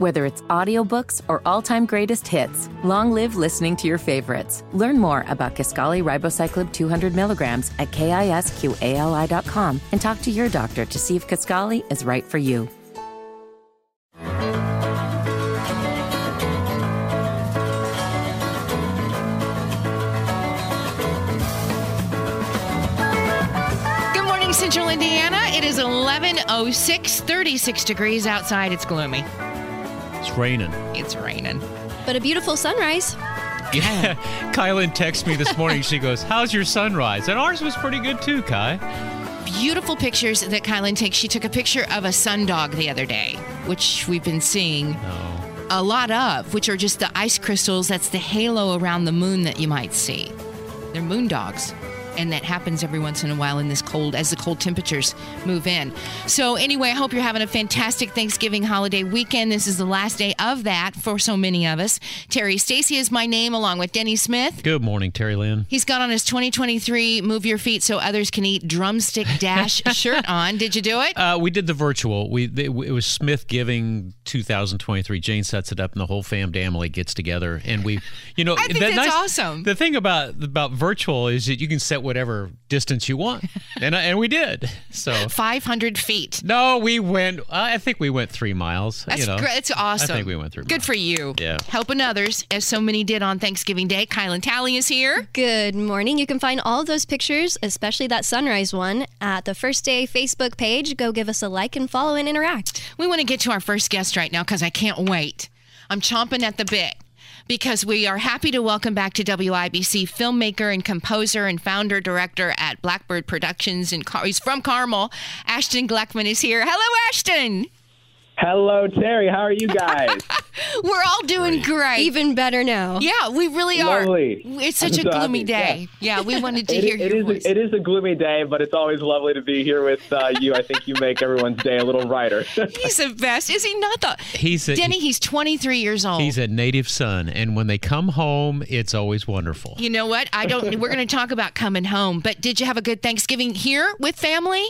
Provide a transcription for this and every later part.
Whether it's audiobooks or all-time greatest hits, long live listening to your favorites. Learn more about Kisqali Ribociclib 200 milligrams at kisqali.com and talk to your doctor to see if Kisqali is right for you. Good morning, Central Indiana. It is 11.06, 36 degrees outside. It's gloomy. It's raining. It's raining. But a beautiful sunrise. Yeah. Kylan texted me this morning. She goes, How's your sunrise? And ours was pretty good too, Kai. Beautiful pictures that Kylan takes. She took a picture of a sundog the other day, which we've been seeing Oh. a lot of, which are just the ice crystals. That's the halo around the moon that you might see. They're moon dogs. And that happens every once in a while in this cold, as the cold temperatures move in. So, anyway, I hope you're having a fantastic Thanksgiving holiday weekend. This is the last day of that for so many of us. Terri Stacy is my name, along with Denny Smith. Good morning, Terri Lynn. He's got on his 2023 Move Your Feet So Others Can Eat Drumstick Dash shirt on. Did you do it? Uh, we did the virtual. We it, it was Smith Giving 2023. Jane sets it up, and the whole fam family gets together, and we, you know, I think the that's awesome. The thing about about virtual is that you can set whatever distance you want, and and we did. So 500 feet. no, we went. I think we went three miles. That's you know, great. It's awesome. I think we went three. Good miles. for you. Yeah. Helping others, as so many did on Thanksgiving Day. Kylan Talley is here. Good morning. You can find all of those pictures, especially that sunrise one, at the First Day Facebook page. Go give us a like and follow and interact. We want to get to our first guest right now because I can't wait. I'm chomping at the bit because we are happy to welcome back to WIBC filmmaker and composer and founder director at Blackbird Productions. And Car- he's from Carmel. Ashton Gleckman is here. Hello, Ashton. Hello, Terri. How are you guys? We're all doing great. Even better now. yeah, we really are. Lovely. It's such I'm a so gloomy happy. day. Yeah. we wanted to It- hear it your is voice. A, it is a gloomy day, but it's always lovely to be here with uh, you. I think you make everyone's day a little brighter. He's the best. Is he not the? He's a, Denny, he's 23 years old. He's a native son, and when they come home, it's always wonderful. you know what? I don't. We're going to talk about coming home. But did you have a good Thanksgiving here with family?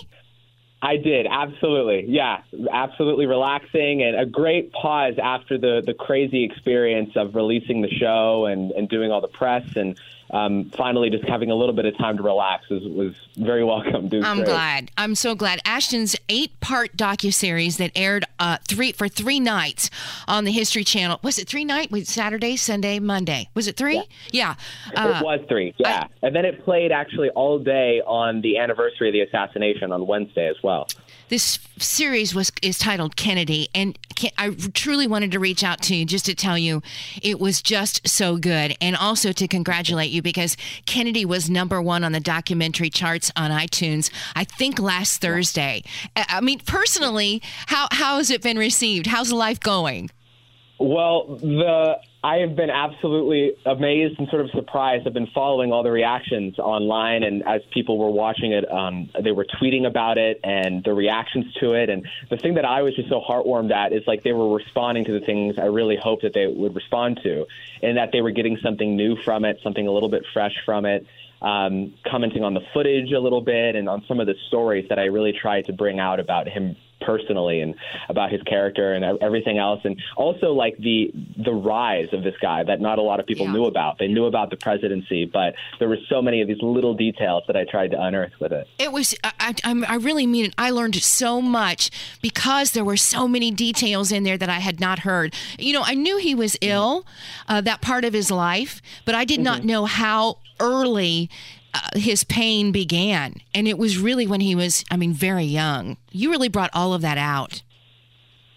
I did absolutely, yeah, absolutely relaxing and a great pause after the the crazy experience of releasing the show and and doing all the press and um, finally just having a little bit of time to relax was was very welcome. I'm great. glad. I'm so glad. Ashton's eight-part docuseries that aired uh, three for three nights on the History Channel. Was it three night? Was it Saturday, Sunday, Monday? Was it three? Yeah. Uh, it was three, yeah. and then it played actually all day on the anniversary of the assassination on Wednesday as well. This series was is titled Kennedy, and I truly wanted to reach out to you just to tell you it was just so good, and also to congratulate you because Kennedy was number one on the documentary charts on iTunes. I think last Thursday. I mean, personally, how how has it been received? How's life going? Well, the I have been absolutely amazed and sort of surprised. I've been following all the reactions online, and as people were watching it, um, they were tweeting about it and the reactions to it. And the thing that I was just so heartwarmed at is like they were responding to the things I really hoped that they would respond to, and that they were getting something new from it, something a little bit fresh from it. Um, commenting on the footage a little bit and on some of the stories that I really tried to bring out about him personally and about his character and everything else and also like the the rise of this guy that not a lot of people Yeah. knew about they knew about the presidency but there were so many of these little details that I tried to unearth with it It was, I, I, I'm- really mean it. I learned so much because there were so many details in there that I had not heard. You know, I knew he was ill, uh, that part of his life, but I did not know how early uh, his pain began. And it was really when he was, I mean, very young. You really brought all of that out.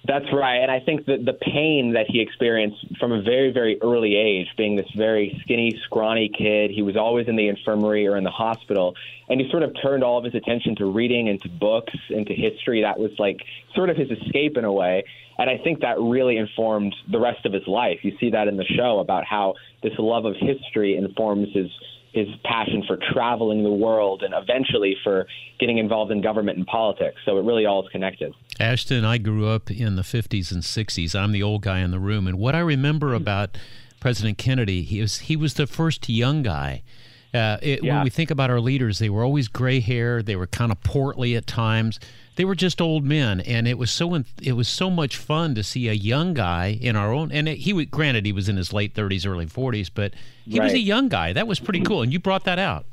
That's right. And I think that the pain that he experienced from a very, very early age, being this very skinny, scrawny kid, he was always in the infirmary or in the hospital. And he sort of turned all of his attention to reading and to books and to history. That was like sort of his escape in a way. And I think that really informed the rest of his life. You see that in the show about how this love of history informs his his passion for traveling the world and eventually for getting involved in government and politics. So it really all is connected. Ashton, I grew up in the 50s and 60s. I'm the old guy in the room. And what I remember about President Kennedy, he was, he was the first young guy Uh, it, Yeah. When we think about our leaders, they were always gray hair. They were kind of portly at times. They were just old men, and it was so it was so much fun to see a young guy in our own. And he was granted he was in his late 30s, early 40s, but he was a young guy. That was pretty cool, and you brought that out.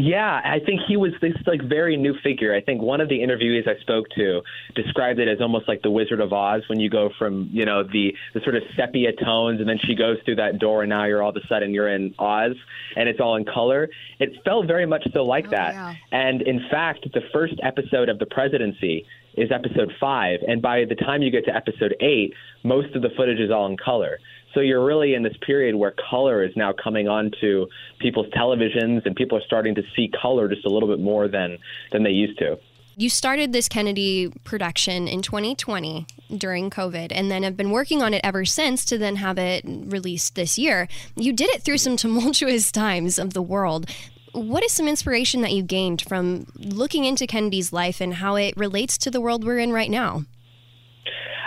Yeah, I think he was this like very new figure. I think one of the interviewees I spoke to described it as almost like the Wizard of Oz when you go from you know the the sort of sepia tones and then she goes through that door and now you're all of a sudden you're in Oz and it's all in color. It felt very much so like oh, that. yeah. And in fact, the first episode of the presidency is episode five, and by the time you get to episode eight, most of the footage is all in color. So you're really in this period where color is now coming onto people's televisions, and people are starting to see color just a little bit more than than they used to. You started this Kennedy production in 2020 during COVID and then have been working on it ever since to then have it released this year. You did it through some tumultuous times of the world. What is some inspiration that you gained from looking into Kennedy's life and how it relates to the world we're in right now?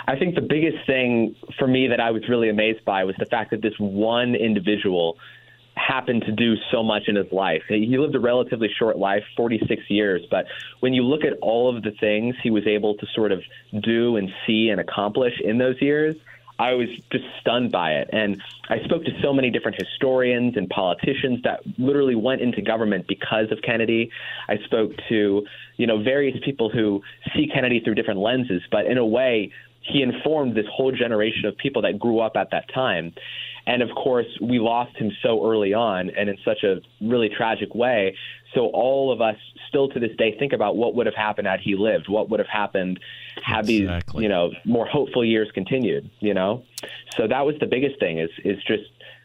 I think the biggest thing for me that I was really amazed by was the fact that this one individual happened to do so much in his life. He lived a relatively short life, 46 years, but when you look at all of the things he was able to sort of do and see and accomplish in those years, I was just stunned by it. And I spoke to so many different historians and politicians that literally went into government because of Kennedy. I spoke to, you know, various people who see Kennedy through different lenses, but in a way, he informed this whole generation of people that grew up at that time. And of course, we lost him so early on and in such a really tragic way. So all of us still to this day think about what would have happened had he lived, what would have happened had Exactly. these, you know, more hopeful years continued, you know? So that was the biggest thing is is just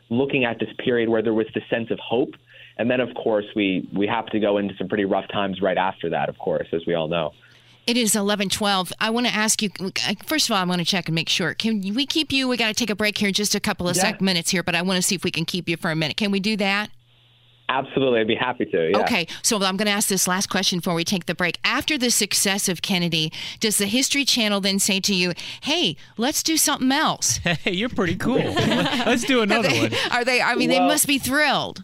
looking at this period where there was this sense of hope. And then of course we we have to go into some pretty rough times right after that, of course, as we all know. It is eleven twelve. I want to ask you. First of all, I want to check and make sure. Can we keep you? We got to take a break here in just a couple of Yeah. sec minutes here, but I want to see if we can keep you for a minute. Can we do that? Absolutely, I'd be happy to. Yeah. Okay, so I'm going to ask this last question before we take the break. After the success of Kennedy, does the History Channel then say to you, "Hey, let's do something else"? Hey, you're pretty cool. Let's do another one. Are they? I mean, they must be thrilled.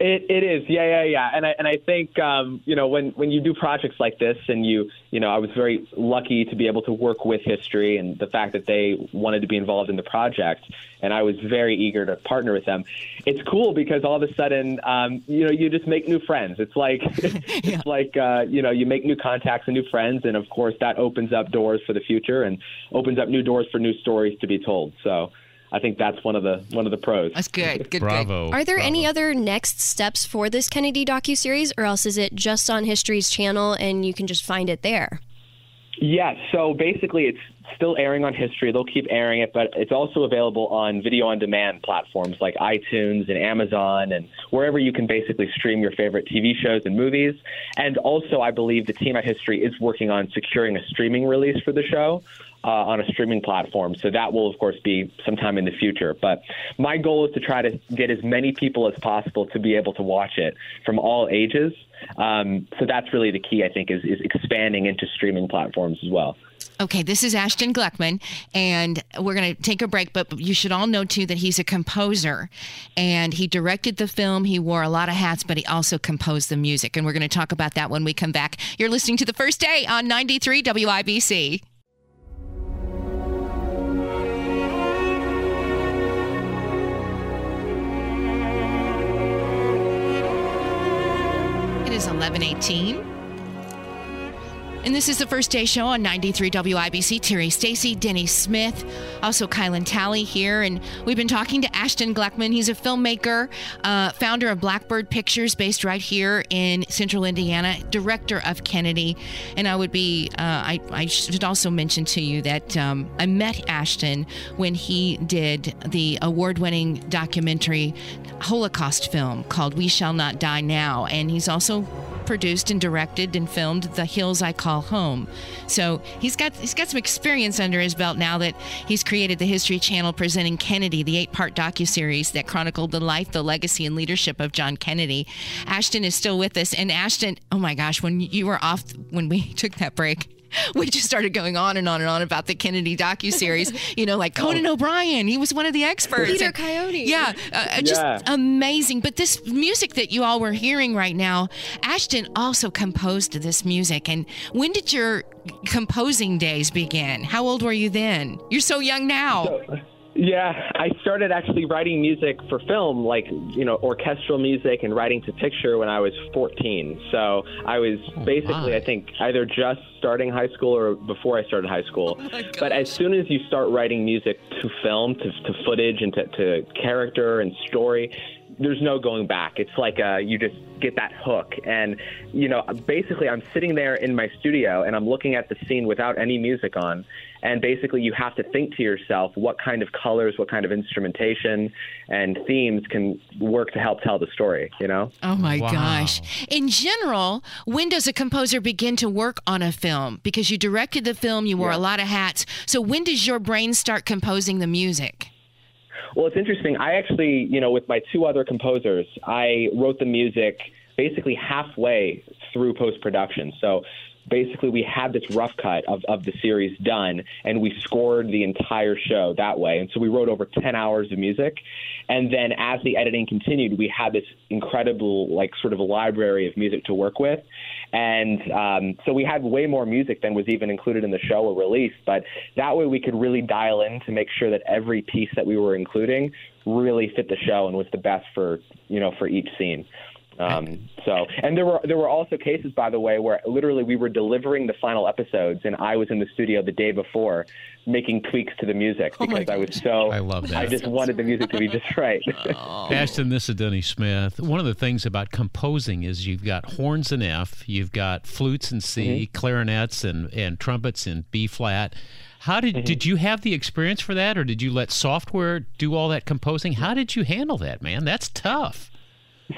It it is, yeah, yeah, yeah, and I and I think um, you know when when you do projects like this, and you you know I was very lucky to be able to work with history, and the fact that they wanted to be involved in the project, and I was very eager to partner with them. It's cool because all of a sudden, um, you know, you just make new friends. It's like it's like uh, you know you make new contacts and new friends, and of course that opens up doors for the future and opens up new doors for new stories to be told. So. I think that's one of the one of the pros. That's good. Good. Good. Bravo. Are there bravo. any other next steps for this Kennedy docu series, or else is it just on History's channel and you can just find it there? Yeah, so basically it's still airing on history. They'll keep airing it, but it's also available on video on demand platforms like iTunes and Amazon and wherever you can basically stream your favorite TV shows and movies. And also, I believe the team at History is working on securing a streaming release for the show. Uh, on a streaming platform. So that will, of course, be sometime in the future. But my goal is to try to get as many people as possible to be able to watch it from all ages. Um, so that's really the key, I think, is, is expanding into streaming platforms as well. Okay, this is Ashton Gleckman, and we're going to take a break, but you should all know too that he's a composer and he directed the film. He wore a lot of hats, but he also composed the music. And we're going to talk about that when we come back. You're listening to the first day on 93 WIBC. It is 1118. And this is the first day show on 93 WIBC. Terri Stacy, Denny Smith, also Kylan Talley here. And we've been talking to Ashton Gleckman. He's a filmmaker, uh, founder of Blackbird Pictures, based right here in central Indiana, director of Kennedy. And I would be, uh, I, I should also mention to you that um, I met Ashton when he did the award winning documentary Holocaust film called We Shall Not Die Now. And he's also produced and directed and filmed The Hills I Call Home. So he's got he's got some experience under his belt now that he's created the History Channel presenting Kennedy, the eight-part docuseries that chronicled the life, the legacy, and leadership of John Kennedy. Ashton is still with us, and Ashton, oh my gosh, when you were off when we took that break. we just started going on and on and on about the Kennedy docu series. you know, like Conan O'Brien, he was one of the experts. Peter And- Coyote. Yeah, uh, just Yeah. amazing. But this music that you all were hearing right now, Ashton also composed this music. And when did your composing days begin? How old were you then? You're so young now. Yeah, I started actually writing music for film, like, you know, orchestral music and writing to picture when I was 14. So I was basically, my. I think, either just starting high school or before I started high school. but as soon as you start writing music to film, to, to footage, and to, to character and story, there's no going back. It's like uh, you just get that hook. And, you know, basically, I'm sitting there in my studio and I'm looking at the scene without any music on. And basically, you have to think to yourself what kind of colors, what kind of instrumentation, and themes can work to help tell the story, you know? Oh my Wow. gosh. In general, when does a composer begin to work on a film? Because you directed the film, you wore a lot of hats. So when does your brain start composing the music? Well, it's interesting. I actually, you know, with my two other composers, I wrote the music basically halfway through post production. So basically, we had this rough cut of, of the series done, and we scored the entire show that way. And so we wrote over 10 hours of music. And then as the editing continued, we had this incredible, like, sort of a library of music to work with. And um, so we had way more music than was even included in the show or released. But that way we could really dial in to make sure that every piece that we were including really fit the show and was the best for, you know, for each scene. Um, so, and there were there were also cases, by the way, where literally we were delivering the final episodes, and I was in the studio the day before, making tweaks to the music because I was so I love that. I just wanted the music to be just right. Ashton, this is Denny Smith. One of the things about composing is you've got horns in F, you've got flutes in C, clarinets and, and trumpets in B flat. How did did you have the experience for that, or did you let software do all that composing? How did you handle that, man? That's tough.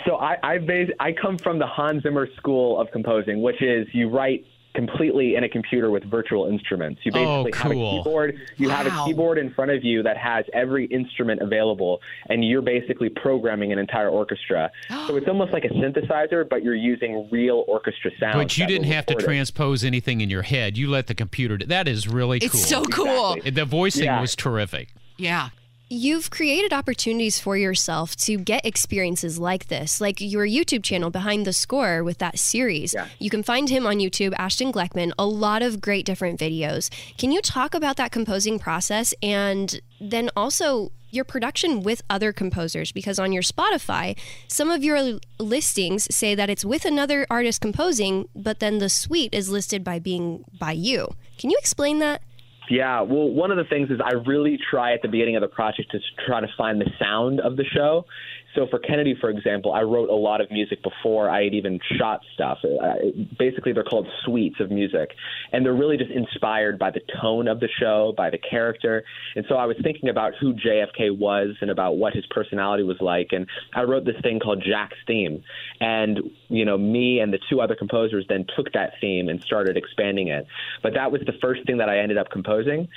So I I, bas- I come from the Hans Zimmer school of composing, which is you write completely in a computer with virtual instruments. You Oh, basically have a keyboard. You have a keyboard in front of you that has every instrument available, and you're basically programming an entire orchestra. so it's almost like a synthesizer, but you're using real orchestra sounds. But you didn't will have to transpose anything in your head. You let the computer. Do, that is really It's cool. so cool. Exactly. the voicing Yeah. was terrific. Yeah. You've created opportunities for yourself to get experiences like this, like your YouTube channel behind the score with that series. Yeah. You can find him on YouTube, Ashton Gleckman, a lot of great different videos. Can you talk about that composing process and then also your production with other composers? Because on your Spotify, some of your listings say that it's with another artist composing, but then the suite is listed by being by you. Can you explain that? Yeah, well, one of the things is I really try at the beginning of the project to try to find the sound of the show. So for Kennedy, for example, I wrote a lot of music before I had even shot stuff. Uh, basically, they're called suites of music, and they're really just inspired by the tone of the show, by the character. And so I was thinking about who JFK was and about what his personality was like, and I wrote this thing called Jack's theme. And you know, me and the two other composers then took that theme and started expanding it. But that was the first thing that I ended up composing.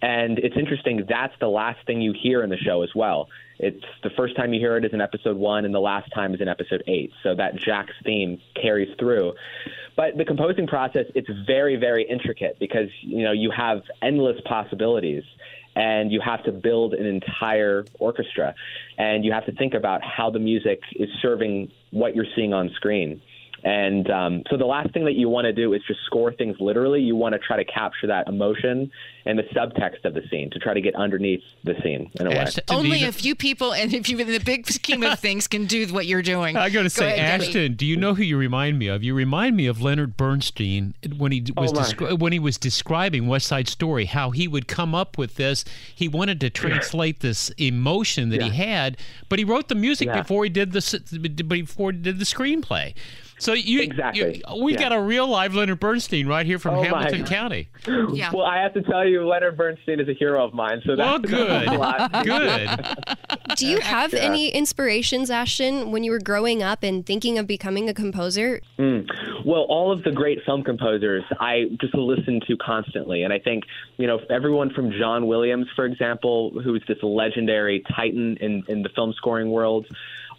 And it's interesting, that's the last thing you hear in the show as well. It's the first time you hear it is in episode one, and the last time is in episode eight. So that Jack's theme carries through. But the composing process, it's very, very intricate because you know you have endless possibilities, and you have to build an entire orchestra, and you have to think about how the music is serving what you're seeing on screen. And um, so the last thing that you want to do is just score things literally. You want to try to capture that emotion and the subtext of the scene to try to get underneath the scene in a way. Ashton, do Only a few people, and if you in the big scheme of things, can do what you're doing. I got to say, ahead, Debbie. Ashton, do you know who you remind me of? You remind me of Leonard Bernstein when he was Oh, descri- when he was describing West Side Story. How he would come up with this. He wanted to translate this emotion that he had, but he wrote the music Yeah. before he did the before he did the screenplay. So you, Exactly. you- we Yeah. got a real live Leonard Bernstein right here from Oh, my. Hamilton County. Yeah. Well, I have to tell you, Leonard Bernstein is a hero of mine. So Well, that's good, good. Do you have any inspirations, Ashton, when you were growing up and thinking of becoming a composer? Hmm. Well, all of the great film composers I just listen to constantly. And I think, you know, everyone from John Williams, for example, who's this legendary titan in, in the film scoring world,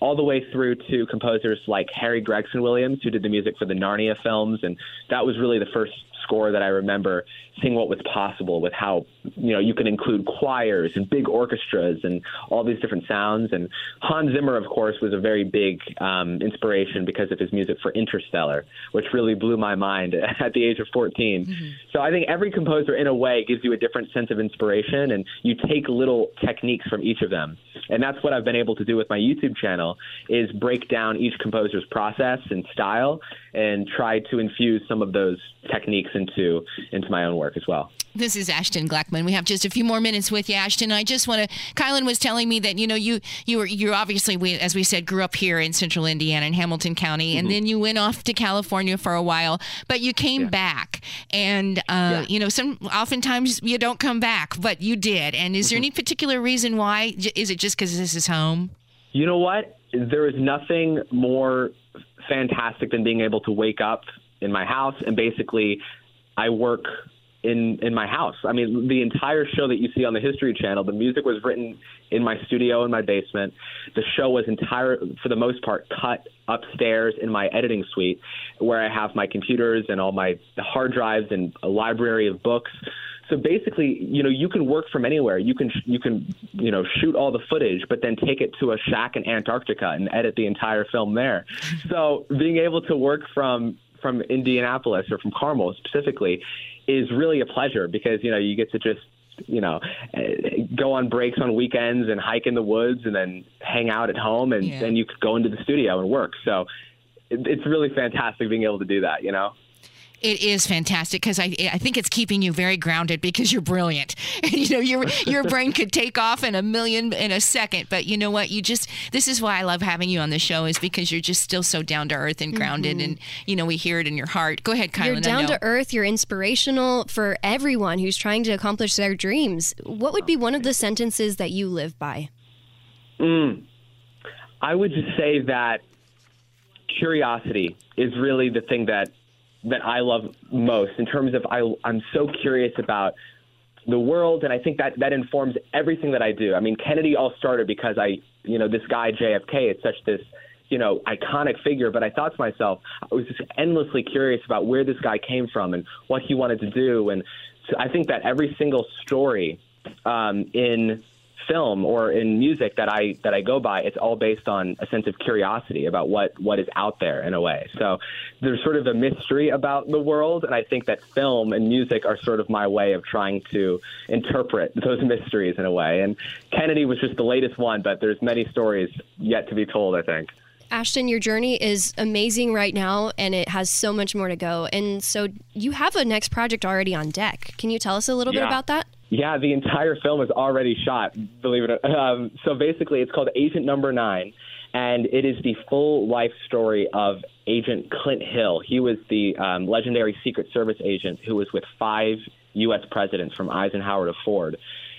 all the way through to composers like Harry Gregson Williams, who did the music for the Narnia films, and that was really the first score that I remember seeing what was possible with how you know you can include choirs and big orchestras and all these different sounds. And Hans Zimmer, of course, was a very big um, inspiration because of his music for Interstellar, which really blew my mind at the age of 14. Mm-hmm. So I think every composer, in a way, gives you a different sense of inspiration, and you take little techniques from each of them. And that's what I've been able to do with my YouTube channel is break down each composer's process and style and try to infuse some of those techniques into into my own work as well. This is Ashton Gleckman. We have just a few more minutes with you, Ashton. I just want to. Kylan was telling me that you know you you were you obviously we, as we said grew up here in Central Indiana in Hamilton County, mm-hmm. and then you went off to California for a while, but you came yeah. back, and uh, yeah. you know some oftentimes you don't come back, but you did. And is mm-hmm. there any particular reason why? Is it just because this is home? You know what? There is nothing more fantastic than being able to wake up in my house and basically I work in in my house. I mean, the entire show that you see on the History Channel, the music was written in my studio in my basement. The show was entire, for the most part, cut upstairs in my editing suite, where I have my computers and all my hard drives and a library of books. So basically, you know, you can work from anywhere. You can you can you know shoot all the footage, but then take it to a shack in Antarctica and edit the entire film there. So being able to work from from Indianapolis or from Carmel specifically is really a pleasure because you know you get to just you know eh, go on breaks on weekends and hike in the woods and then hang out at home and yeah. then you could go into the studio and work. So it's really fantastic being able to do that. You know. It is fantastic because I, I think it's keeping you very grounded because you're brilliant. you know, your your brain could take off in a million in a second, but you know what? You just this is why I love having you on the show is because you're just still so down to earth and grounded, mm-hmm. and you know we hear it in your heart. Go ahead, Kylan. You're down to earth. You're inspirational for everyone who's trying to accomplish their dreams. What would be one of the sentences that you live by? Mm. I would just say that curiosity is really the thing that that I love most in terms of I, I'm so curious about the world, and I think that that informs everything that I do. I mean, Kennedy all started because I, you know, this guy JFK is such this, you know, iconic figure. But I thought to myself, I was just endlessly curious about where this guy came from and what he wanted to do, and so I think that every single story um, in film or in music that I that I go by, it's all based on a sense of curiosity about what what is out there in a way. So there's sort of a mystery about the world, and I think that film and music are sort of my way of trying to interpret those mysteries in a way. And Kennedy was just the latest one, but there's many stories yet to be told. I think. Ashton, your journey is amazing right now and it has so much more to go. And so you have a next project already on deck. Can you tell us a little yeah. bit about that? Yeah, the entire film is already shot, believe it or. Um, so basically, it's called Agent Number Nine, and it is the full life story of Agent Clint Hill. He was the um, legendary Secret Service agent who was with five U.S. presidents from Eisenhower to Ford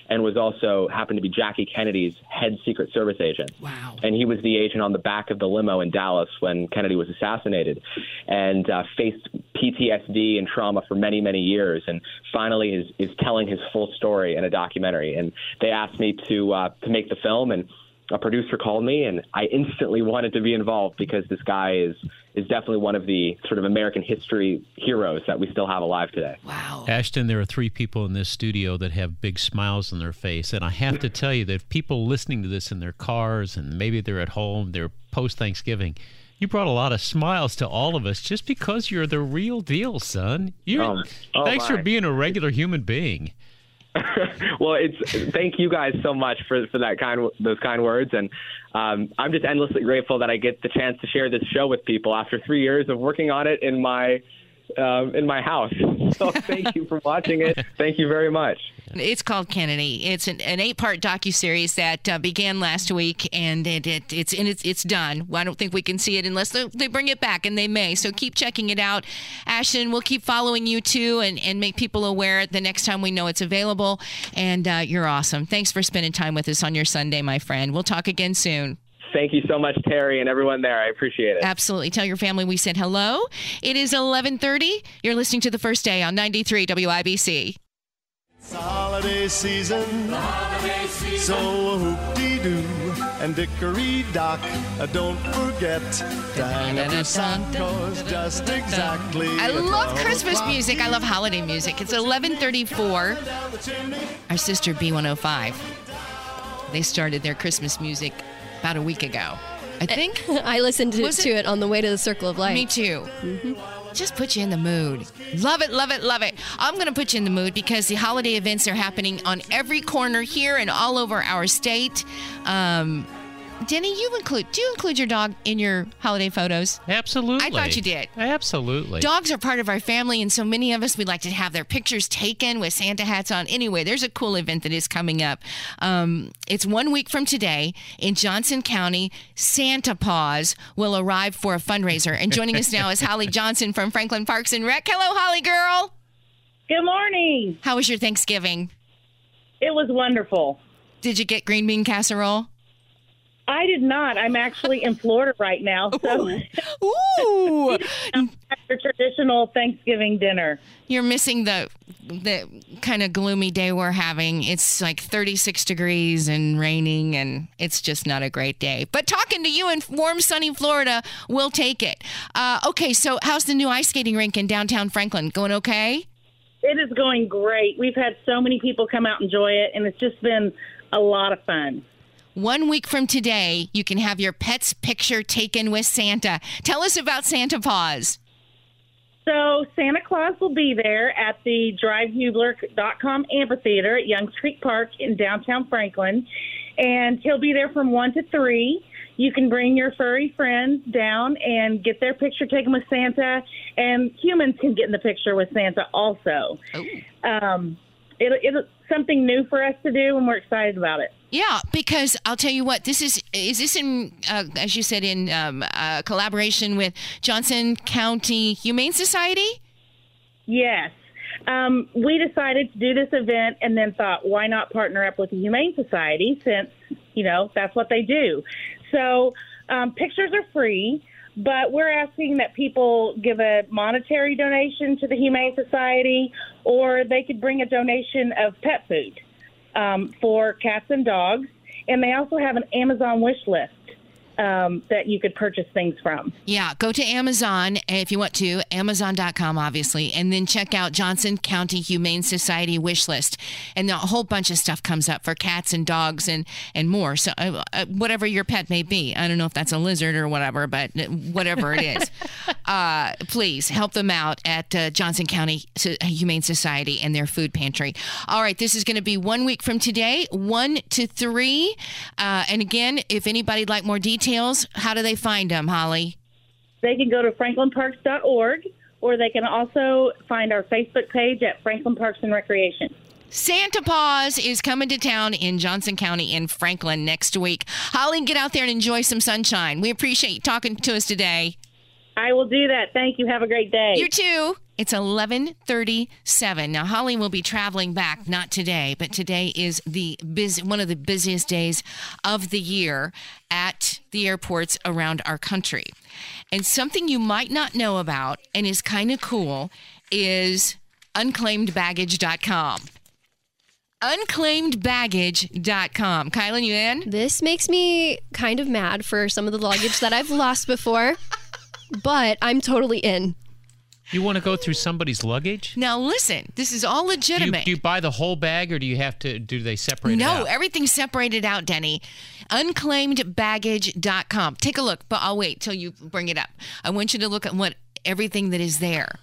and was also happened to be Jackie Kennedy's head Secret Service agent. Wow. And he was the agent on the back of the limo in Dallas when Kennedy was assassinated and uh, faced PTSD and trauma for many, many years. And finally is, is telling his full story in a documentary. And they asked me to, uh, to make the film. And a producer called me, and I instantly wanted to be involved because this guy is is definitely one of the sort of American history heroes that we still have alive today. Wow, Ashton, there are three people in this studio that have big smiles on their face, and I have to tell you that if people listening to this in their cars and maybe they're at home, they're post Thanksgiving. You brought a lot of smiles to all of us just because you're the real deal, son. You, um, oh thanks my. for being a regular human being. well, it's thank you guys so much for for that kind those kind words, and um, I'm just endlessly grateful that I get the chance to share this show with people after three years of working on it in my um, in my house. So thank you for watching it. Thank you very much. It's called Kennedy. It's an, an eight-part docu-series that uh, began last week, and it, it, it's and it's it's done. Well, I don't think we can see it unless they, they, bring it back, and they may. So keep checking it out. Ashton, we'll keep following you too, and, and make people aware the next time we know it's available. And uh, you're awesome. Thanks for spending time with us on your Sunday, my friend. We'll talk again soon. Thank you so much, Terri, and everyone there. I appreciate it. Absolutely. Tell your family we said hello. It is 11:30. You're listening to the first day on 93 WIBC. It's holiday season. Holiday season. So hoop-dee-doo and dickory-dock. Uh, don't forget to hang up your Santos just exactly. I love Christmas music. I love holiday music. It's 11:34. Our sister B105. They started their Christmas music about a week ago. I think. I listened to, Was it- it on the way to the Circle of Lights. Me too. Just put you in the mood. Love it, love it, love it. I'm going to put you in the mood because the holiday events are happening on every corner here and all over our state. Um, Denny, you include do you include your dog in your holiday photos? Absolutely. I thought you did. Absolutely. Dogs are part of our family, and so many of us we like to have their pictures taken with Santa hats on. Anyway, there's a cool event that is coming up. Um, it's one week from today in Johnson County. Santa Paws will arrive for a fundraiser, and joining us now is Holly Johnson from Franklin Parks and Rec. Hello, Holly girl. Good morning. How was your Thanksgiving? It was wonderful. Did you get green bean casserole? I did not. I'm actually in Florida right now, so Ooh, after traditional Thanksgiving dinner. you're missing the the kind of gloomy day we're having. It's like 36 degrees and raining, and it's just not a great day. But talking to you in warm, sunny Florida, we'll take it. Uh, okay, so how's the new ice skating rink in downtown Franklin? Going okay? It is going great. We've had so many people come out and enjoy it, and it's just been a lot of fun. One week from today, you can have your pet's picture taken with Santa. Tell us about Santa Paws. So Santa Claus will be there at the drivehubler.com amphitheater at Youngs Creek Park in downtown Franklin. And he'll be there from 1 to 3. You can bring your furry friends down and get their picture taken with Santa, and humans can get in the picture with Santa also. Um, it, it's something new for us to do, and we're excited about it. Yeah, because I'll tell you what, this is is this in uh, as you said in um, uh, collaboration with Johnson County Humane Society? Yes. Um, we decided to do this event and then thought, why not partner up with the Humane Society since, you know, that's what they do. So um, pictures are free, but we're asking that people give a monetary donation to the Humane Society or they could bring a donation of pet food um, for cats and dogs. And they also have an Amazon wish list um, that you could purchase things from. Yeah, go to Amazon if you want to, Amazon.com, obviously, and then check out Johnson County Humane Society wish list. And a whole bunch of stuff comes up for cats and dogs and, and more. So, uh, uh, whatever your pet may be. I don't know if that's a lizard or whatever, but whatever it is, uh, please help them out at uh, Johnson County Humane Society and their food pantry. All right, this is going to be one week from today, 1 to 3. Uh, and again, if anybody'd like more details, how do they find them, Holly? they can go to franklinparks.org or they can also find our Facebook page at Franklin Parks and Recreation. Santa Paws is coming to town in Johnson County in Franklin next week. Holly, get out there and enjoy some sunshine. We appreciate you talking to us today. I will do that. Thank you. Have a great day. You too. It's 11:37. Now Holly will be traveling back not today, but today is the busy, one of the busiest days of the year at the airports around our country. And something you might not know about and is kind of cool is unclaimedbaggage.com. Unclaimedbaggage.com. Kylan, you in? This makes me kind of mad for some of the luggage that I've lost before, but I'm totally in. You want to go through somebody's luggage? Now listen, this is all Do you, legitimate. do you buy the whole bag or do you have to do they separate it No, everything's separated out, Denny. Unclaimedbaggage.com. Take a look, but I'll wait till you bring it up. I want you to look at what everything that is there.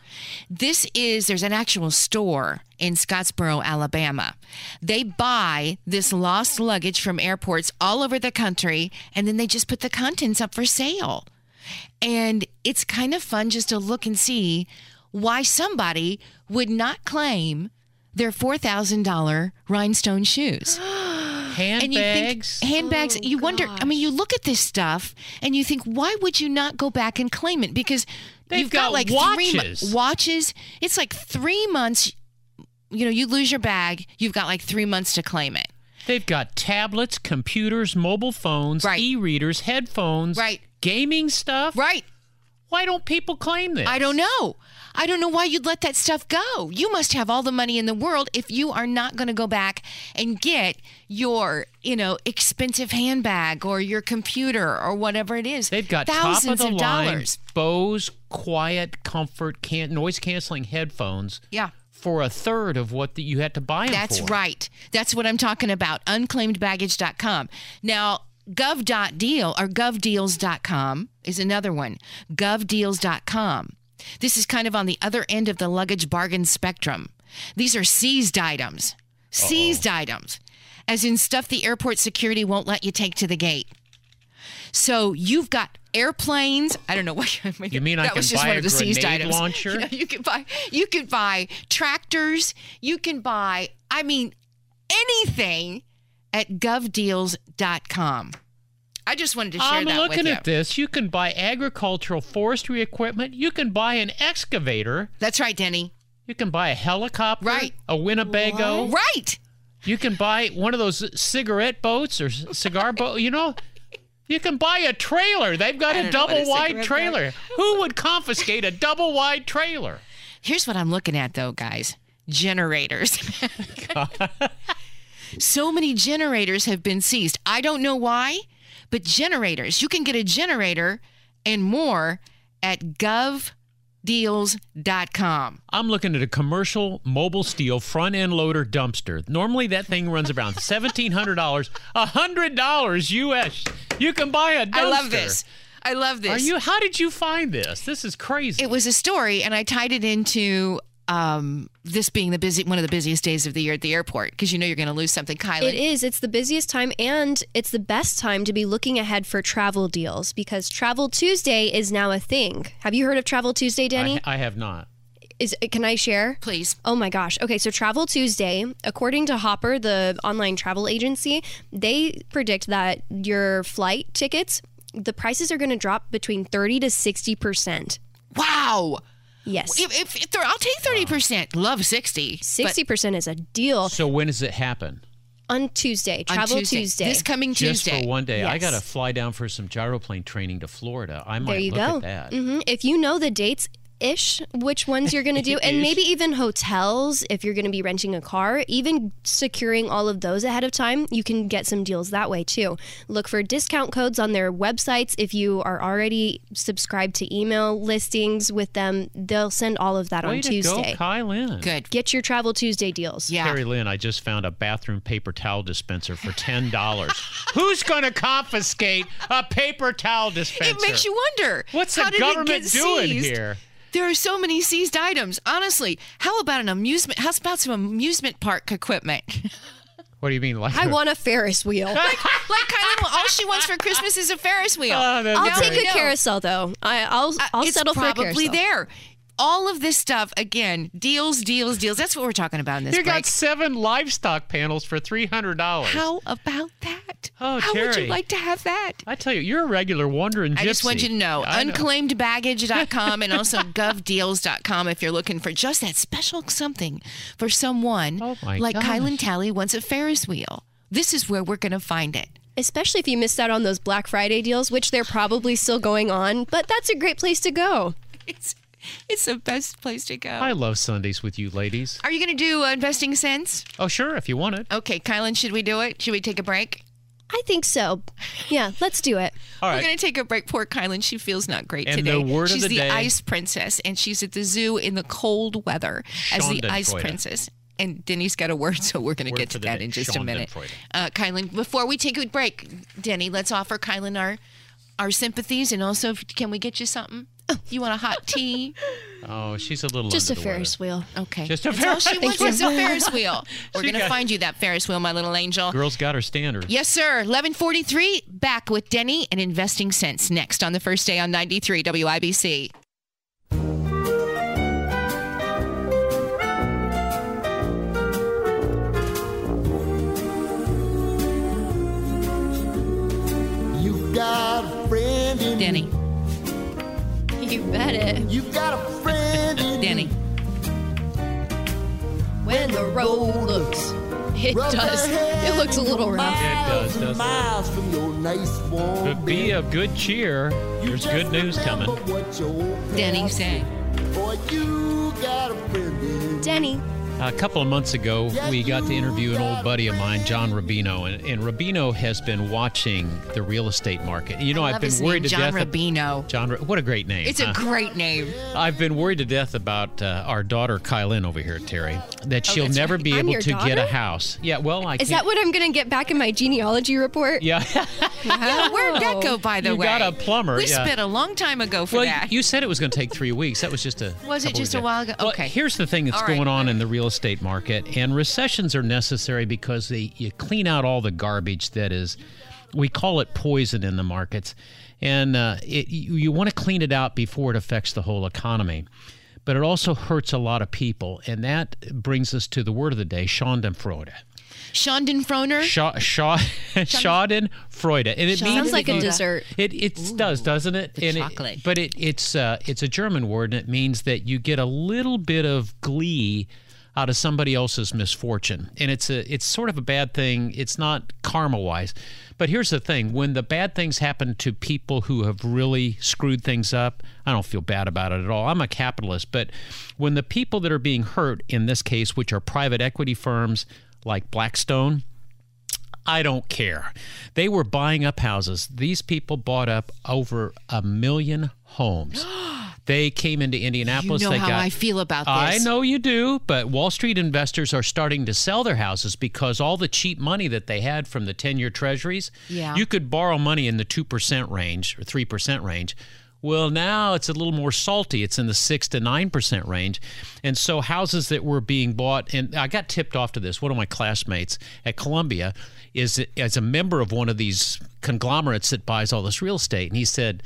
This is there's an actual store in Scottsboro, Alabama. They buy this lost luggage from airports all over the country and then they just put the contents up for sale. And it's kind of fun just to look and see why somebody would not claim their $4,000 rhinestone shoes. And you Handbags. think handbags, you oh, wonder, I mean, you look at this stuff and you think, why would you not go back and claim it? Because They've you've got, got like three watches. mo- watches. It's like three months. You know, you lose your bag, you've got like three months to claim it. They've got tablets, computers, mobile phones, Right. e-readers, headphones, Right. Gaming stuff. Right. Why don't people claim this? I don't know. I don't know why you'd let that stuff go. You must have all the money in the world if you are not going to go back and get your, you know, expensive handbag or your computer or whatever it is. They've got thousands top of the line dollars. Bose quiet comfort can noise canceling headphones Yeah. for a third of what the, you had to buy them That's for. right. That's what I'm talking about. Unclaimedbaggage.com. Now, gov.deal or govdeals.com is another one. Govdeals.com. This is kind of on the other end of the luggage bargain spectrum. These are seized items. Seized items, as in stuff the airport security won't let you take to the gate. So you've got airplanes. I don't know what You mean I that can was just buy one a of the seized items. launcher? Yeah, you can buy you can buy tractors, you can buy I mean anything at govdeals.com. I just wanted to share I'm that looking with you. at this. You can buy agricultural forestry equipment. You can buy an excavator. That's right, Denny. You can buy a helicopter. Right. A Winnebago. Right. You can buy one of those cigarette boats or cigar boat. You know, you can buy a trailer. They've got a don't know what a double wide trailer. Who would confiscate a double wide trailer? Here's what I'm looking at though, guys. Generators. so many generators have been seized. I don't know why, but generators. You can get a generator and more at govdeals.com. I'm looking at a commercial mobile steel front end loader dumpster. Normally that thing runs around $1,700, $100 US. You can buy a dumpster. I love this. I love this. Are you how did you find this? This is crazy. it was a story and I tied it into um, this being the busy one of the busiest days of the year at the airport because you know you're going to lose something, Kylie. It is. It's the busiest time, and it's the best time to be looking ahead for travel deals because Travel Tuesday is now a thing. Have you heard of Travel Tuesday, Danny? I, I have not. is can I share? Please. Oh my gosh. Okay, so Travel Tuesday, according to Hopper, the online travel agency, they predict that your flight tickets, the prices are going to drop between 30 to 60%. Wow. Yes. If, if, if I'll take thirty percent. Love sixty. 60% is a deal So when does it happen? on Tuesday, on Travel Tuesday. Tuesday. This coming Just Tuesday. for one day. I got to fly down for some gyroplane training to Florida. I might there you look go. at that. hmm If you know the dates ish, which ones you're going to do, and maybe even hotels if you're going to be renting a car, even securing all of those ahead of time, you can get some deals that way too. Look for discount codes on their websites. If you are already subscribed to email listings with them, they'll send all of that Way on to Tuesday. go, Kylan. Good. Get your Travel Tuesday deals. Yeah. Carrie Lynn, I just found a bathroom paper towel dispenser for ten dollars. Who's going to confiscate a paper towel dispenser? It makes you wonder. What's how the government doing seized? here? There are so many seized items. Honestly, how about an amusement? How about some amusement park equipment? What do you mean? Like I want a Ferris wheel. like kind of all she wants for Christmas is a Ferris wheel. Oh, I'll Now take a carousel though. I, I'll Uh, I'll settle for a probably there. All of this stuff again, deals, deals, deals. That's what we're talking about in this You break. got seven livestock panels for three hundred dollars. How about that? Oh, How would you like to have that? I tell you, you're a regular wandering gypsy. I just want you to know, I know. unclaimedbaggage.com and also govdeals.com if you're looking for just that special something for someone Oh like gosh. Kylan Talley wants a Ferris wheel. This is where we're going to find it. especially if you missed out on those Black Friday deals, which they're probably still going on. But that's a great place to go. It's it's the best place to go. I love Sundays with you ladies. Are you going to do uh, investing sense? Oh, sure, if you want it. Okay, Kylan, should we do it? Should we take a break? I think so. Yeah, let's do it. All We're going to take a break. Poor Kylan, she feels not great And today. the word of she's the the day- ice princess, and she's at the zoo in the cold weather as the ice Schadenfreude. princess. And Denny's got a word, so we're going to get to that day. in just a minute. Uh, Kylan, before we take a break, Denny, let's offer Kylan our our sympathies, and also, can we get you something? You want a hot tea? Oh, she's a little Just a under the weather. Ferris wheel. Okay. Just a That's all she Ferris wants is a Ferris wheel. We're She going to got- find you that Ferris wheel, my little angel. Girls got her standards. Yes, sir. 1143, back with Denny and Investing Sense next on the first day on 93 WIBC. You got a friend in Denny. You bet it. You got a friend in Denny. When the road looks It does. It looks a little rough. It does, doesn't it? From your nice warm But be of good cheer. There's good news coming. Denny say. Boy, you got a friend in Denny. A couple of months ago, we got to interview an old buddy of mine, John Rubino, and, and Rubino has been watching the real estate market. You know, I I've been his worried name, to John death. Rubino. John, what a great name! It's huh? a great name. I've been worried to death about uh, our daughter Kylan over here, Terri, that she'll Oh, never right. be I'm able your to get a house. Yeah, well, I Is can't. that what I'm going to get back in my genealogy report? Yeah. Yeah, where'd that go, by the You way? got a plumber, We yeah. spent a long time ago for well, that. you said it was going to take three weeks. That was just a. Was it just a while ago? Well, Okay. here's the thing that's All right. going on in the real estate market, and recessions are necessary because they you clean out all the garbage that is, we call it poison in the markets, and uh, it, you, you want to clean it out before it affects the whole economy. But it also hurts a lot of people, and that brings us to the word of the day, Schadenfreude. Schadenfreude. Scha- Scha- Schadenfreude, and it means Sounds like a dessert. it it does, doesn't it? the And it- chocolate. but it it's uh, it's a German word, and it means that you get a little bit of glee out of somebody else's misfortune, and it's a it's sort of a bad thing. It's not karma wise, but here's the thing: when the bad things happen to people who have really screwed things up, I don't feel bad about it at all. I'm a capitalist, but when the people that are being hurt in this case, which are private equity firms like Blackstone. I don't care. They were buying up houses. These people bought up over a million homes. They came into Indianapolis. You know they how got, I feel about this. I know you do, but Wall Street investors are starting to sell their houses because all the cheap money that they had from the 10 year treasuries, Yeah. you could borrow money in the 2% range or 3% range. Well, now it's a little more salty. It's in the 6 to 9% range. And so houses that were being bought, and I got tipped off to this. One of my classmates at Columbia is as a member of one of these conglomerates that buys all this real estate. And he said,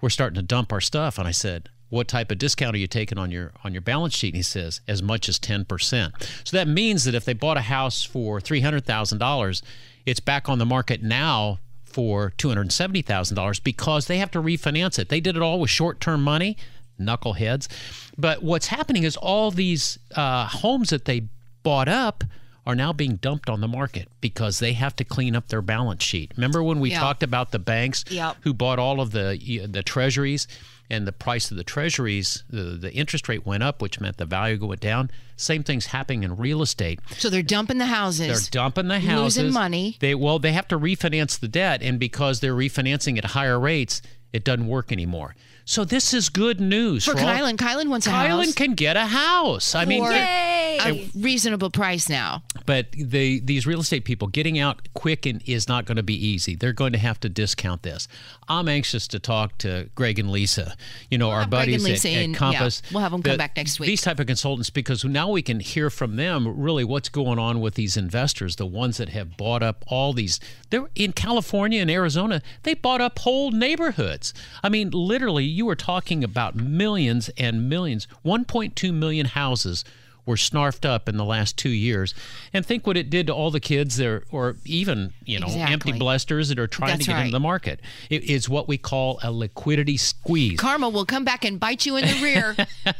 We're starting to dump our stuff. And I said, what type of discount are you taking on your on your balance sheet? And he says as much as ten percent. So that means that if they bought a house for three hundred thousand dollars, it's back on the market now for two hundred seventy thousand dollars because they have to refinance it. They did it all with short term money, knuckleheads. But what's happening is all these uh, homes that they bought up are now being dumped on the market because they have to clean up their balance sheet. Remember when we Yeah. talked about the banks Yep. who bought all of the the treasuries and the price of the treasuries, the, the interest rate went up, which meant the value went down. Same thing's happening in real estate. So they're dumping the houses. They're dumping the houses. Losing money. They well, they have to refinance the debt, and because they're refinancing at higher rates, it doesn't work anymore. So this is good news For all- Kylan. Kylan wants a Kylan house. can get a house. I mean, a reasonable price now. but the these real estate people getting out quick and is not going to be easy. They're going to have to discount this. I'm anxious to talk to Greg and Lisa. You know, our have Greg buddies at, at in- yeah, Compass. we'll have them come The- back next week. These type of consultants because now we can hear from them really what's going on with these investors, the ones that have bought up all these. They're in California and Arizona. They bought up whole neighborhoods. I mean, literally, you were talking about millions and millions. 1.2 million houses were snarfed up in the last two years. And think what it did to all the kids there, or even, you know, empty Exactly. blasters that are trying That's to get right. into the market. It is what we call a liquidity squeeze. Karma will come back and bite you in the rear.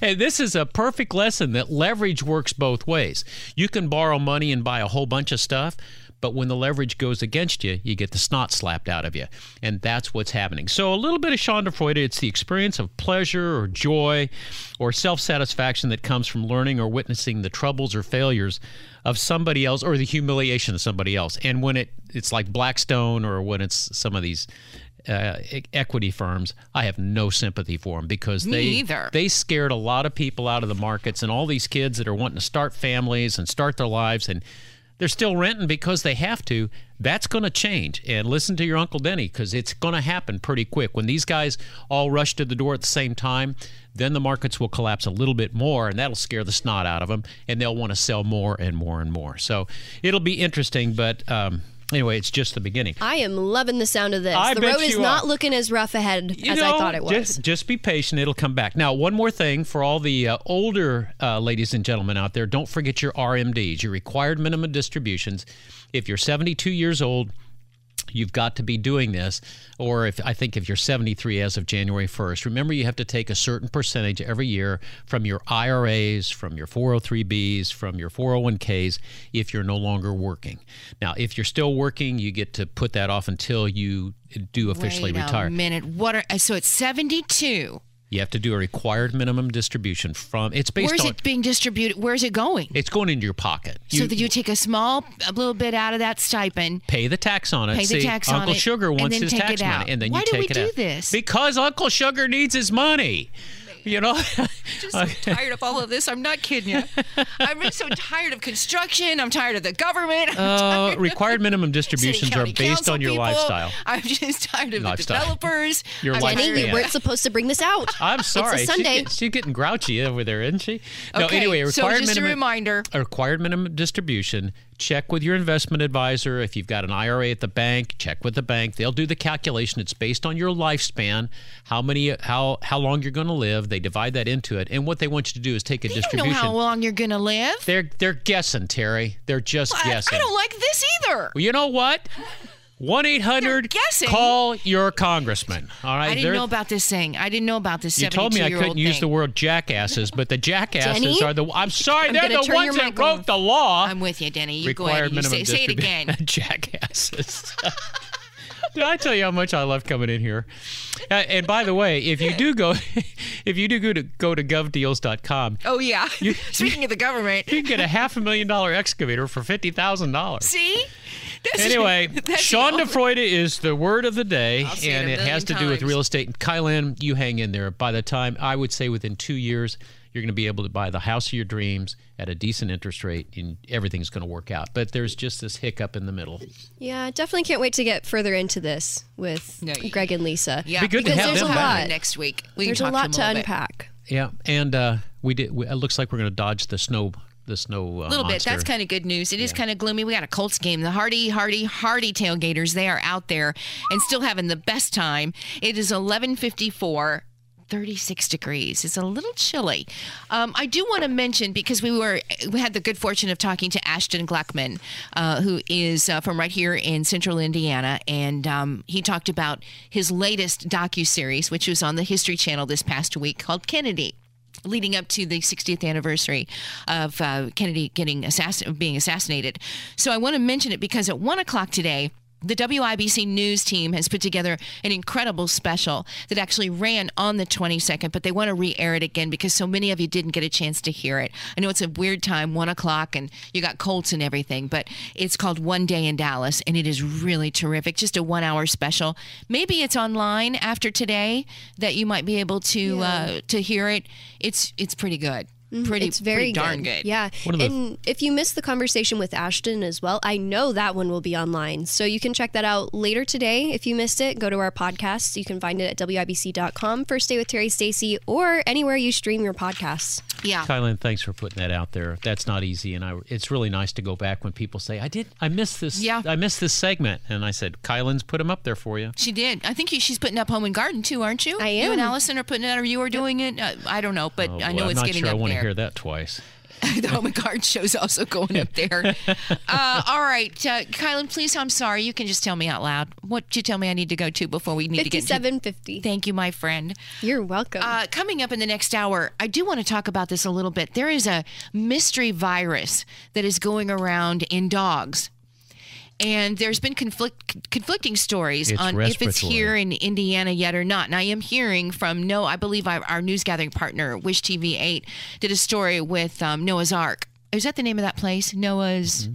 And this is a perfect lesson that leverage works both ways. You can borrow money and buy a whole bunch of stuff, but when the leverage goes against you, you get the snot slapped out of you. And that's what's happening. So a little bit of Schadenfreude, it's the experience of pleasure or joy or self-satisfaction that comes from learning or witnessing the troubles or failures of somebody else or the humiliation of somebody else. And when it it's like Blackstone or when it's some of these uh, e- equity firms, I have no sympathy for them because Me they either. they scared a lot of people out of the markets and all these kids that are wanting to start families and start their lives and they're still renting because they have to. That's going to change. And listen to your Uncle Denny because it's going to happen pretty quick. When these guys all rush to the door at the same time, then the markets will collapse a little bit more and that'll scare the snot out of them and they'll want to sell more and more and more. So it'll be interesting, but um, anyway, it's just the beginning. I am loving the sound of this. I the road is not are. looking as rough ahead You as I thought it was. Just, just be patient; it'll come back. Now, one more thing for all the uh, older uh, ladies and gentlemen out there: don't forget your RMDs, your required minimum distributions. If you're 72 years old You've got to be doing this, or if I think if you're 73 as of January 1st, remember you have to take a certain percentage every year from your IRAs, from your 403bs, from your 401ks if you're no longer working. Now, if you're still working, you get to put that off until you do officially Wait retire. a minute. What are so it's 72. You have to do a required minimum distribution from. It's based Where's on. it being distributed? Where's it going? it's going into your pocket. so that you take a small, a little bit out of that stipend. pay the tax on it. Pay the See, tax on Uncle it, Sugar and wants his tax money, and then Why you do take we it do out. this? Because Uncle Sugar needs his money. You know, I'm just so tired of all of this. I'm not kidding you. I'm just so tired of construction. I'm tired of the government. I'm uh, tired of required minimum distributions are based on your people. lifestyle. I'm just tired of Lifestyle. the developers. Your I'm lifestyle. Jenny, tired we weren't supposed to bring this out. I'm sorry. It's a Sunday. getting, she's getting grouchy over there, isn't she? No, Okay, anyway, so required just a reminder. a required minimum distribution. Check with your investment advisor. If you've got an IRA at the bank, check with the bank. They'll do the calculation. It's based on your lifespan, how many, how how long you're going to live. They divide that into it, and what they want you to do is take a don't distribution. know how long you're gonna live. They're they're guessing, Terri. They're just I, guessing. I don't like this either. Well, you know what? One eight hundred. Guessing. Call your congressman. All right. I didn't They're- know about this thing. I didn't know about this. You told me I couldn't use thing. the word jackasses, but the jackasses Jenny? are the. I'm sorry, I'm they're the ones that wrote the law. I'm with you, Denny. You go ahead. and You say, say it again. jackasses. Did I tell you how much I love coming in here? Uh, and by the way, if you do go, if you do go to go to govdeals.com, Oh yeah. Speaking of the government, you can get a half a million dollar excavator for fifty thousand dollars. see. That's- Anyway, Schadenfreude is the word of the day, I'll it and it has to million do with real estate. And Kylan, you hang in there. By the time I would say within two years, you're going to be able to buy the house of your dreams at a decent interest rate, and everything's going to work out. But there's just this hiccup in the middle. Yeah, definitely can't wait to get further into this with No, you- Greg and Lisa. Yeah, Be good to because have there's them a back. lot. next week. We There's can a lot to, to him a little bit. unpack. Yeah, and uh, we did. We, it looks like we're going to dodge the snow. The snow. Uh, A little bit. monster. That's kind of good news. It is kind of gloomy. We got a Colts game. The hardy, hardy, hardy tailgaters. They are out there and still having the best time. It is 11:54. 36 degrees. It's a little chilly. Um, I do want to mention because we were we had the good fortune of talking to Ashton Gleckman, uh, who is uh, from right here in Central Indiana, and um, he talked about his latest docu series, which was on the History Channel this past week, called Kennedy leading up to the 60th anniversary of uh, Kennedy getting assassin- being assassinated. So I want to mention it because at one o'clock today. The WIBC news team has put together an incredible special that actually ran on the 22nd, but they want to re air it again because so many of you didn't get a chance to hear it. I know it's a weird time, one o'clock, and you got Colts and everything, but it's called One Day in Dallas, and it is really terrific. Just a one hour special. Maybe it's online after today that you might be able to uh, to hear it. It's it's pretty good. Pretty, Mm-hmm. it's very pretty darn good. Yeah. The- and if you missed the conversation with Ashton as well, I know that one will be online. So you can check that out later today. If you missed it, go to our podcast. You can find it at WIBC.com, First Day with Terri Stacy, or anywhere you stream your podcasts. Yeah. Kylan, thanks for putting that out there. That's not easy, and I, it's really nice to go back when people say, "I did, I missed this, Yeah. I missed this segment," and I said, "Kylan's put them up there for you." She did. I think she's putting up Home and Garden too, aren't you? I am. You and. Allison are putting it, or you are doing it. Uh, I don't know, but Oh, I boy, know I'm it's not getting sure up want to there. hear that twice. the Home and Garden show's also going up there. uh, all right, uh, Kylan, please. I'm sorry. You can just tell me out loud. What did you tell me I need to go to before we need to get to? 5750. Thank you, my friend. You're welcome. Uh, coming up in the next hour, I do want to talk about this a little bit. There is a mystery virus that is going around in dogs. And there's been conflict, conflicting stories It's on if it's here in Indiana yet or not. And I am hearing from no, I believe our, our news gathering partner, Wish TV 8, did a story with um, Noah's Ark. Is that the name of that place? Noah's.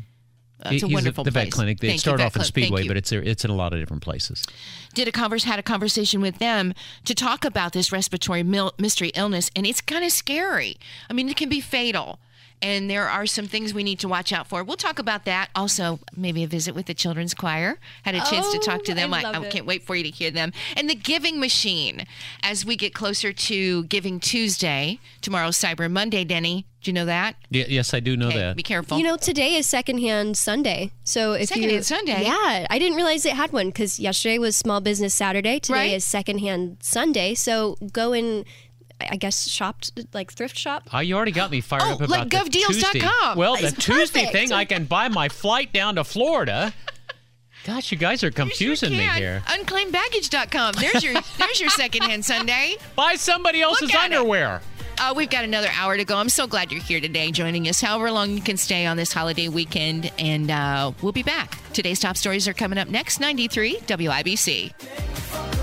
Uh, it's a He's wonderful at the vet clinic. They Thank start vet off in Speedway, but it's it's in a lot of different places. did a converse had a conversation with them to talk about this respiratory mil- mystery illness and it's kind of scary i mean it can be fatal and there are some things we need to watch out for we'll talk about that also maybe a visit with the children's choir had a chance to talk to Oh, them I I, love I it. can't wait for you to hear them and the giving machine as we get closer to giving tuesday tomorrow's cyber monday denny do you know that Y- yes, I do know Okay, that. be careful you know, today is secondhand Sunday. So if you Secondhand Sunday? yeah, I didn't realize it had one because yesterday was Small Business Saturday. Today Right. is secondhand Sunday. So go and I guess shopped like thrift shop. Oh, you already got me fired Oh, up about like govdeals.com. Well, the It's Tuesday perfect. thing, I can buy my flight down to Florida. Gosh, you guys are confusing sure me here. Unclaimedbaggage.com. There's your there's your secondhand Sunday. Buy somebody else's at it. underwear. Uh, we've got another hour to go. I'm so glad you're here today, joining us. However long you can stay on this holiday weekend, and uh, we'll be back. Today's top stories are coming up next. 93 WIBC.